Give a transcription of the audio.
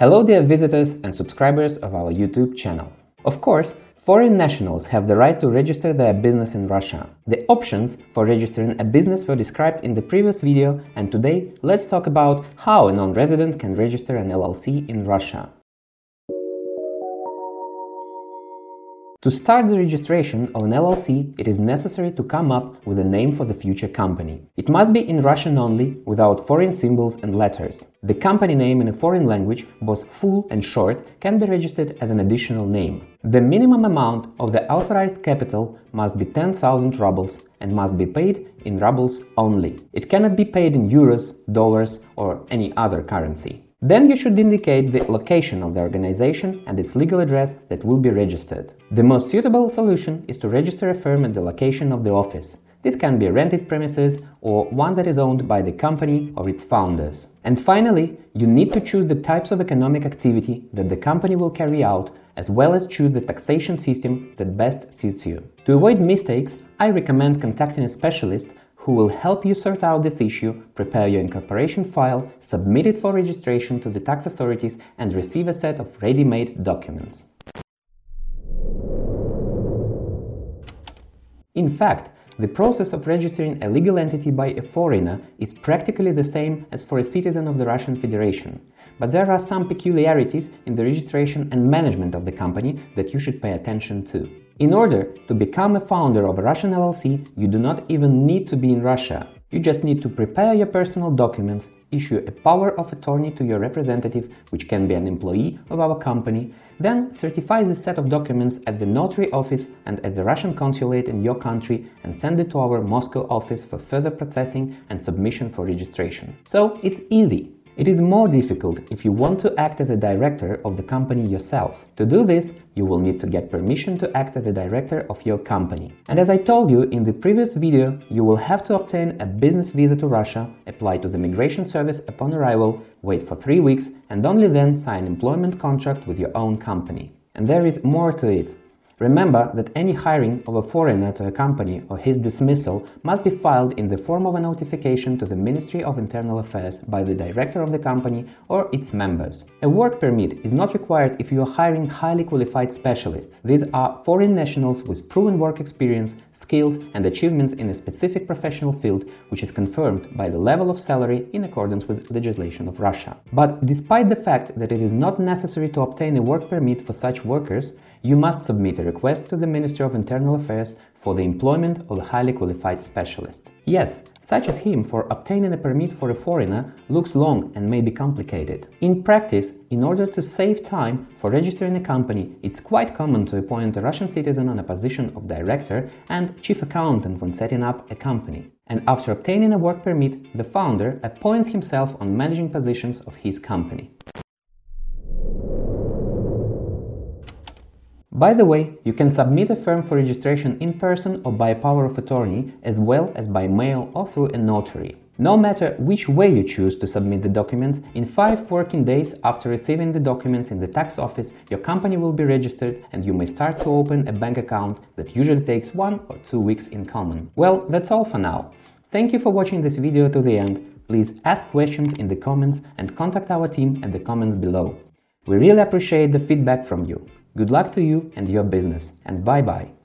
Hello dear visitors and subscribers of our YouTube channel. Of course, foreign nationals have the right to register their business in Russia. The options for registering a business were described in the previous video and today let's talk about how a non-resident can register an LLC in Russia. To start the registration of an LLC, it is necessary to come up with a name for the future company. It must be in Russian only, without foreign symbols and letters. The company name in a foreign language, both full and short, can be registered as an additional name. The minimum amount of the authorized capital must be 10,000 rubles and must be paid in rubles only. It cannot be paid in euros, dollars, or any other currency. Then you should indicate the location of the organization and its legal address that will be registered. The most suitable solution is to register a firm at the location of the office. This can be rented premises or one that is owned by the company or its founders. And finally, you need to choose the types of economic activity that the company will carry out as well as choose the taxation system that best suits you. To avoid mistakes, I recommend contacting a specialist who will help you sort out this issue, prepare your incorporation file, submit it for registration to the tax authorities, and receive a set of ready-made documents. In fact, the process of registering a legal entity by a foreigner is practically the same as for a citizen of the Russian Federation, but there are some peculiarities in the registration and management of the company that you should pay attention to. In order to become a founder of a Russian LLC, you do not even need to be in Russia. You just need to prepare your personal documents, issue a power of attorney to your representative, which can be an employee of our company, then certify the set of documents at the notary office and at the Russian consulate in your country and send it to our Moscow office for further processing and submission for registration. So it's easy. It is more difficult if you want to act as a director of the company yourself. To do this, you will need to get permission to act as a director of your company. And as I told you in the previous video, you will have to obtain a business visa to Russia, apply to the migration service upon arrival, wait for three weeks, and only then sign employment contract with your own company. And there is more to it. Remember that any hiring of a foreigner to a company or his dismissal must be filed in the form of a notification to the Ministry of Internal Affairs by the director of the company or its members. A work permit is not required if you are hiring highly qualified specialists. These are foreign nationals with proven work experience, skills and achievements in a specific professional field which is confirmed by the level of salary in accordance with legislation of Russia. But despite the fact that it is not necessary to obtain a work permit for such workers, you must submit a request to the Ministry of Internal Affairs for the employment of a highly qualified specialist. Yes, such as him for obtaining a permit for a foreigner looks long and may be complicated. In practice, in order to save time for registering a company, it's quite common to appoint a Russian citizen on a position of director and chief accountant when setting up a company. And after obtaining a work permit, the founder appoints himself on managing positions of his company. By the way, you can submit a firm for registration in person or by power of attorney, as well as by mail or through a notary. No matter which way you choose to submit the documents, in five working days after receiving the documents in the tax office, your company will be registered and you may start to open a bank account that usually takes one or two weeks in common. Well, that's all for now. Thank you for watching this video to the end. Please ask questions in the comments and contact our team at the comments below. We really appreciate the feedback from you. Good luck to you and your business, and bye bye.